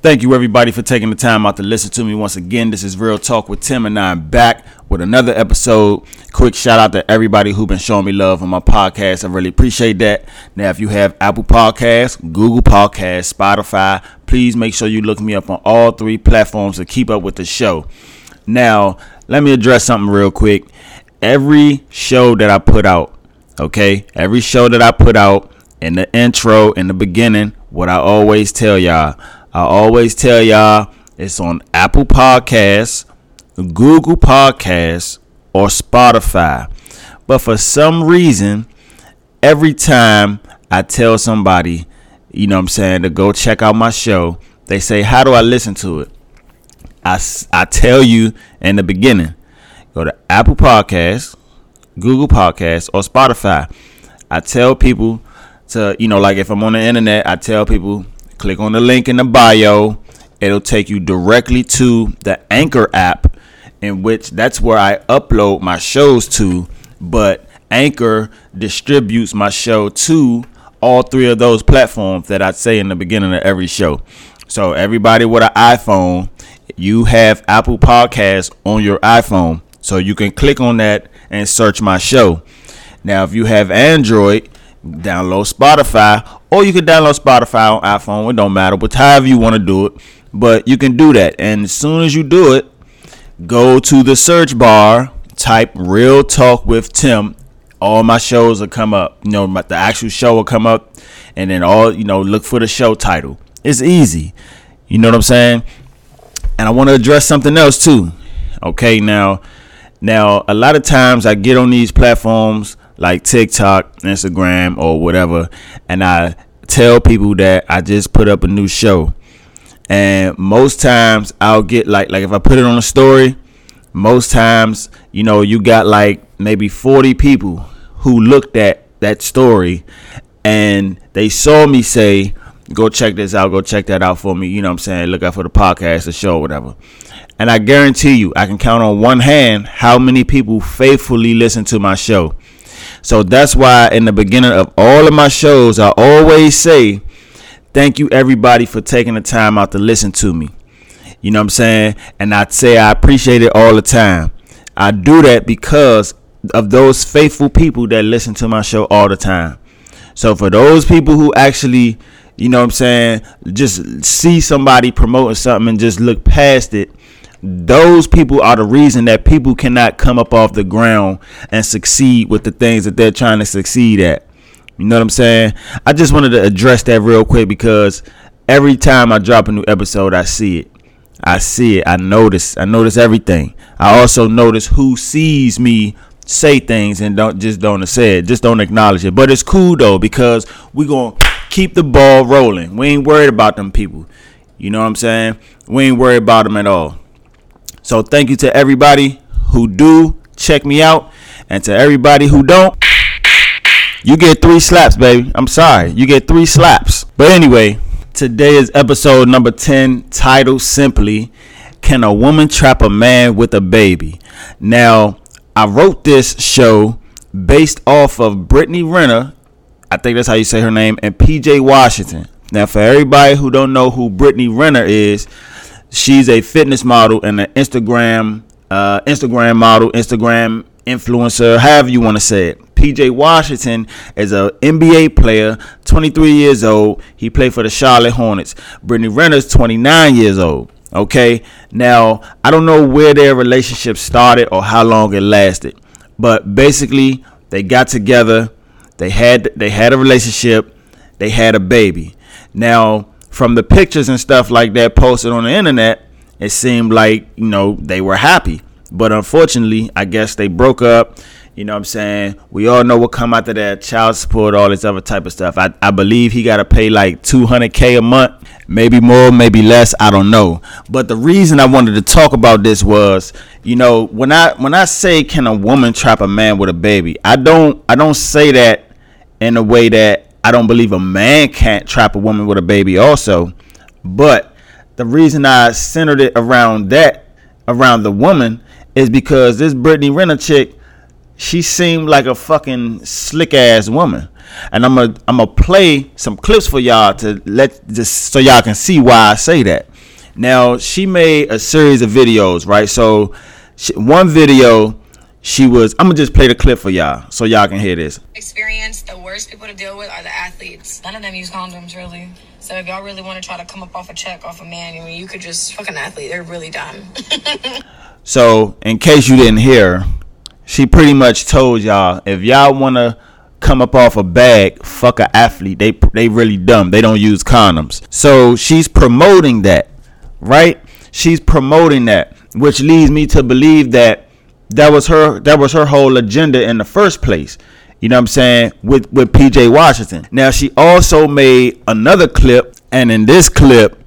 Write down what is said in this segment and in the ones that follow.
Thank you, everybody, for taking the time out to listen to me once again. This is Real Talk with Tim, and I'm back with another episode. Quick shout out to everybody who's been showing me love on my podcast. I really appreciate that. Now, if you have Apple Podcasts, Google Podcasts, Spotify, please make sure you look me up on all three platforms to keep up with the show. Now, let me address something real quick. Every show that I put out, okay, every show that I put out in the intro, in the beginning, what I always tell y'all I always tell y'all it's on Apple Podcasts, Google Podcasts, or Spotify. But for some reason, every time I tell somebody, you know what I'm saying, to go check out my show, they say, How do I listen to it? I, I tell you in the beginning go to Apple Podcasts, Google Podcasts, or Spotify. I tell people to, you know, like if I'm on the internet, I tell people Click on the link in the bio. It'll take you directly to the Anchor app, in which that's where I upload my shows to. But Anchor distributes my show to all three of those platforms that I say in the beginning of every show. So everybody with an iPhone, you have Apple Podcasts on your iPhone. So you can click on that and search my show. Now, if you have Android, download Spotify or you can download Spotify on iPhone. It don't matter, but however you want to do it. But you can do that, and as soon as you do it, go to the search bar, type "Real Talk with Tim." All my shows will come up. You know, my, the actual show will come up, and then all you know, look for the show title. It's easy. You know what I'm saying? And I want to address something else too. Okay, now, now a lot of times I get on these platforms like TikTok, Instagram, or whatever, and I tell people that I just put up a new show. And most times I'll get like like if I put it on a story, most times, you know, you got like maybe 40 people who looked at that story and they saw me say, go check this out, go check that out for me. You know what I'm saying? Look out for the podcast, the show, whatever. And I guarantee you, I can count on one hand how many people faithfully listen to my show. So that's why in the beginning of all of my shows, I always say, thank you everybody for taking the time out to listen to me. You know what I'm saying? And I'd say I appreciate it all the time. I do that because of those faithful people that listen to my show all the time. So for those people who actually, you know what I'm saying, just see somebody promoting something and just look past it those people are the reason that people cannot come up off the ground and succeed with the things that they're trying to succeed at. You know what I'm saying? I just wanted to address that real quick because every time I drop a new episode, I see it. I see it. I notice. I notice everything. I also notice who sees me say things and don't just don't say it, just don't acknowledge it. But it's cool though because we gonna keep the ball rolling. We ain't worried about them people. You know what I'm saying? We ain't worried about them at all. So thank you to everybody who do check me out, and to everybody who don't, you get three slaps, baby. I'm sorry, you get three slaps. But anyway, today is episode number 10, titled simply, Can a Woman Trap a Man with a Baby? Now, I wrote this show based off of Brittany Renner, I think that's how you say her name, and PJ Washington. Now, for everybody who don't know who Brittany Renner is, She's a fitness model and an Instagram uh, Instagram model, Instagram influencer, however you want to say it. PJ Washington is a NBA player, 23 years old. He played for the Charlotte Hornets. Brittany Renner's 29 years old. Okay, now I don't know where their relationship started or how long it lasted, but basically they got together. They had they had a relationship. They had a baby. Now from the pictures and stuff like that posted on the internet, it seemed like, you know, they were happy. But unfortunately, I guess they broke up. You know what I'm saying? We all know what come after that child support, all this other type of stuff. I, I believe he got to pay like 200K a month, maybe more, maybe less. I don't know. But the reason I wanted to talk about this was, you know, when I when I say can a woman trap a man with a baby, I don't I don't say that in a way that I don't believe a man can't trap a woman with a baby also. But the reason I centered it around that, around the woman, is because this Brittany Renner chick, she seemed like a fucking slick ass woman. And I'm gonna I'm gonna play some clips for y'all to let just so y'all can see why I say that. Now she made a series of videos, right? So she, one video she was I'm gonna just play the clip for y'all so y'all can hear this. Experience the worst people to deal with are the athletes. None of them use condoms really. So if y'all really want to try to come up off a check off a man, I mean, you could just fuck an athlete. They're really dumb. so in case you didn't hear, she pretty much told y'all if y'all wanna come up off a bag, fuck an athlete. They they really dumb. They don't use condoms. So she's promoting that, right? She's promoting that, which leads me to believe that that was her that was her whole agenda in the first place. You know what I'm saying? With with PJ Washington. Now she also made another clip, and in this clip,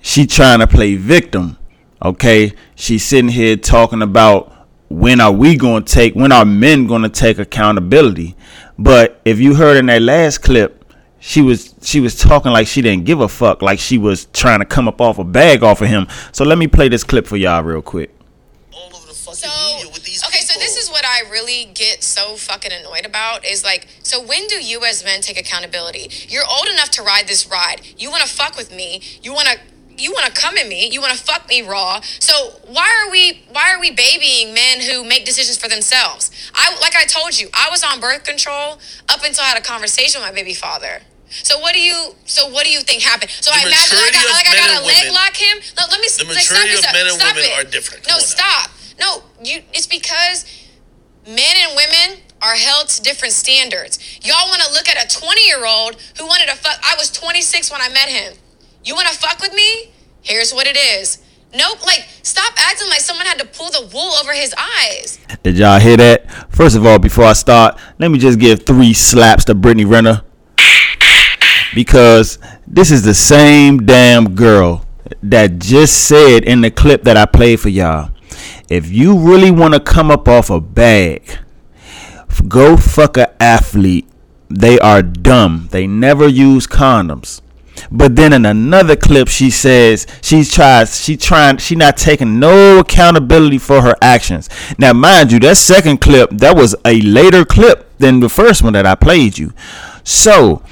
she trying to play victim. Okay, she's sitting here talking about when are we going to take when are men going to take accountability but if you heard in that last clip she was she was talking like she didn't give a fuck like she was trying to come up off a bag off of him so let me play this clip for y'all real quick so okay so this is what i really get so fucking annoyed about is like so when do you as men take accountability? You're old enough to ride this ride. You want to fuck with me. You want to you want to come at me. You want to fuck me raw. So why are we why are we babying men who make decisions for themselves? I like i told you i was on birth control up until i had a conversation with my baby father. So what do you so what do you think happened? So the i imagine like, I, like I gotta leg women, lock him? No, let me the like, stop, maturity of men and stop women it. are different. No stop. No you it's because men and women are held to different standards y'all want to look at a 20 year old who wanted to fuck i was 26 when i met him you want to fuck with me? Here's what it is. Nope, like, stop acting like someone had to pull the wool over his eyes. Did y'all hear that? First of all, before I start, let me just give three slaps to Brittany Renner. Because this is the same damn girl that just said in the clip that I played for y'all. If you really want to come up off a bag, go fuck a athlete. They are dumb. They never use condoms. But then in another clip, she says she's tries she trying she not taking no accountability for her actions. Now, mind you, that second clip that was a later clip than the first one that I played you. So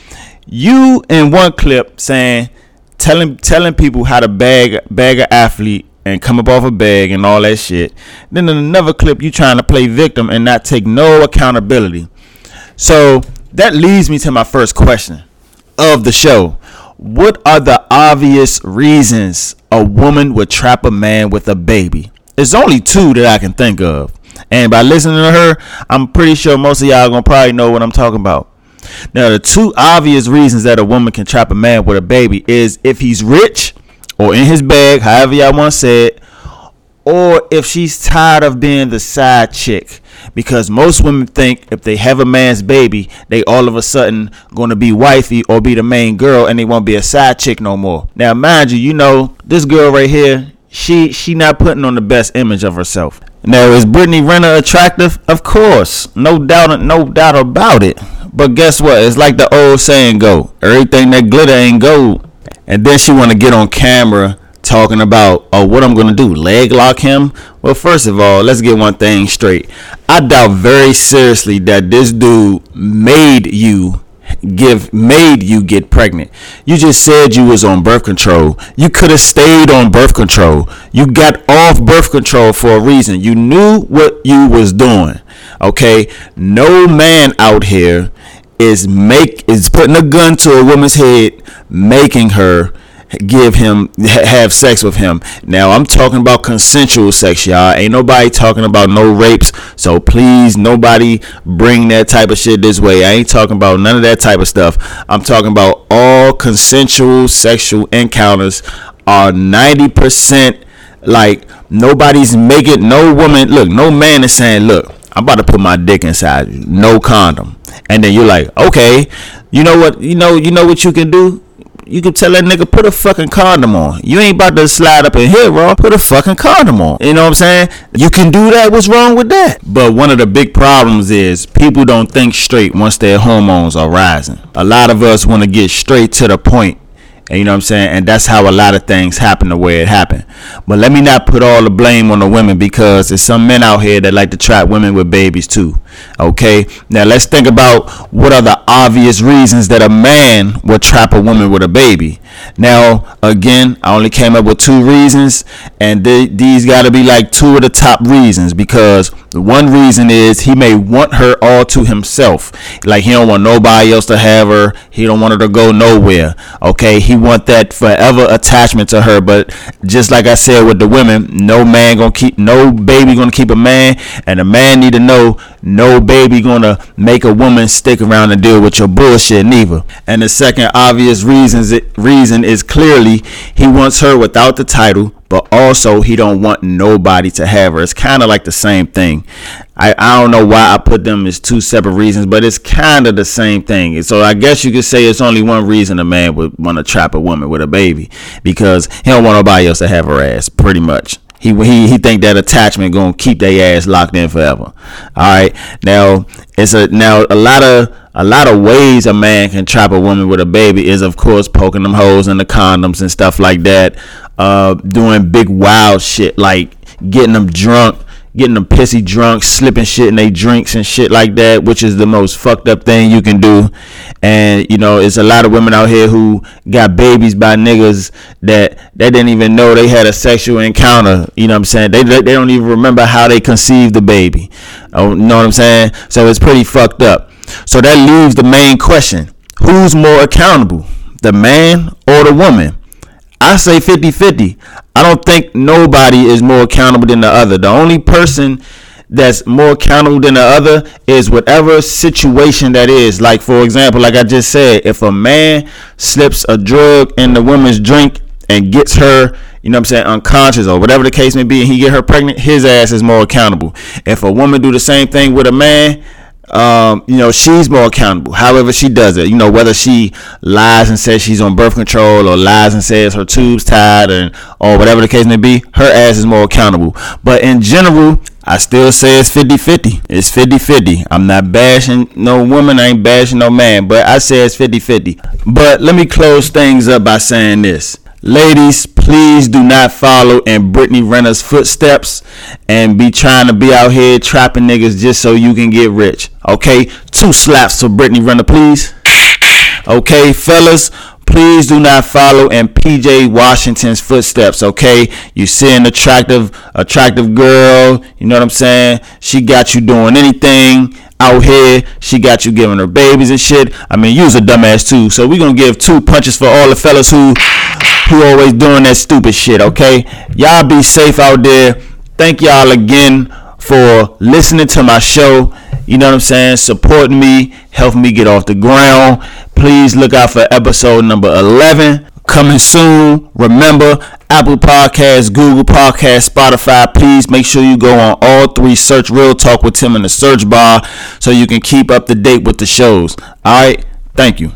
you in one clip saying telling telling people how to bag bag an athlete and come up off a bag and all that shit. Then in another clip, you trying to play victim and not take no accountability. So that leads me to my first question of the show. What are the obvious reasons a woman would trap a man with a baby? There's only two that I can think of. And by listening to her, I'm pretty sure most of y'all gonna probably know what I'm talking about. Now, the two obvious reasons that a woman can trap a man with a baby is if he's rich or in his bag, however y'all want to say it, or if she's tired of being the side chick. Because most women think if they have a man's baby they all of a sudden to be wifey or be the main girl and they won't be a side chick no more. Now mind you you know this girl right here she she not putting on the best image of herself. Now is brittany renner attractive? Of course. No doubt no doubt about it. But guess what? It's like the old saying go everything that glitter ain't gold and then she want to get on camera talking about oh what I'm gonna do leg lock him? Well first of all let's get one thing straight. I doubt very seriously that this dude made you give made you get pregnant. You just said you was on birth control. You could have stayed on birth control. You got off birth control for a reason. You knew what you was doing okay? No man out here is make is putting a gun to a woman's head making her give him have sex with him. Now I'm talking about consensual sex, y'all. Ain't nobody talking about no rapes. So please, nobody bring that type of shit this way. I ain't talking about none of that type of stuff. I'm talking about all consensual sexual encounters are 90% like nobody's making no woman look, no man is saying, look, I'm about to put my dick inside you. No condom. And then you're like, okay, you know what, you know, you know what you can do? you can tell that nigga put a fucking condom on. You ain't about to slide up in here, bro. Put a fucking condom on. You know what I'm saying? You can do that. What's wrong with that? But one of the big problems is people don't think straight once their hormones are rising. A lot of us want to get straight to the point and you know what I'm saying? And that's how a lot of things happen the way it happened. But let me not put all the blame on the women because there's some men out here that like to trap women with babies too. Okay? Now let's think about what are the obvious reasons that a man would trap a woman with a baby. Now, again, I only came up with two reasons, and th- these got to be like two of the top reasons because the one reason is he may want her all to himself. Like he don't want nobody else to have her. He don't want her to go nowhere. Okay, he want that forever attachment to her. But just like I said with the women, no man gonna keep no baby gonna keep a man, and a man need to know no baby gonna make a woman stick around and deal with your bullshit neither. And the second obvious reasons reason is clearly he wants her without the title but also he don't want nobody to have her. It's kind of like the same thing. I, I don't know why I put them as two separate reasons, but it's kind of the same thing. So I guess you could say it's only one reason a man would want to trap a woman with a baby because he don't want nobody else to have her ass, pretty much. He, he, he think that attachment gonna keep their ass locked in forever. All right. Now it's a now a lot of a lot of ways a man can trap a woman with a baby is of course poking them holes in the condoms and stuff like that uh, doing big wild shit like getting them drunk, getting them pissy drunk, slipping shit in their drinks and shit like that, which is the most fucked up thing you can do. And you know, it's a lot of women out here who got babies by niggas that they didn't even know they had a sexual encounter. You know what I'm saying? They they don't even remember how they conceived the baby. Oh, you know what I'm saying? So it's pretty fucked up. So that leaves the main question: Who's more accountable, the man or the woman? I say 50 50. I don't think nobody is more accountable than the other. The only person that's more accountable than the other is whatever situation that is. Like, for example, like I just said, if a man slips a drug in the woman's drink and gets her, you know what I'm saying, unconscious or whatever the case may be, and he get her pregnant, his ass is more accountable. If a woman do the same thing with a man, um, you know, she's more accountable. However, she does it. You know, whether she lies and says she's on birth control or lies and says her tube's tied and or whatever the case may be, her ass is more accountable. But in general, I still say it's 50 50. It's 50 50. I'm not bashing no woman, I ain't bashing no man, but I say it's 50 50. But let me close things up by saying this. Ladies, please do not follow in Brittany Renner's footsteps and be trying to be out here trapping niggas just so you can get rich. Okay? Two slaps for Brittany Renner, please. Okay, fellas, please do not follow in PJ Washington's footsteps, okay? You see an attractive, attractive girl, you know what I'm saying? She got you doing anything out here. She got you giving her babies and shit. I mean, you's a dumbass too. So we gonna give two punches for all the fellas who who always doing that stupid shit, okay? Y'all be safe out there. Thank y'all again for listening to my show. You know what I'm saying? Supporting me, helping me get off the ground. Please look out for episode number 11 coming soon. Remember, Apple Podcasts, Google Podcasts, Spotify. Please make sure you go on all three. Search Real Talk with Tim in the search bar so you can keep up to date with the shows. All right. Thank you.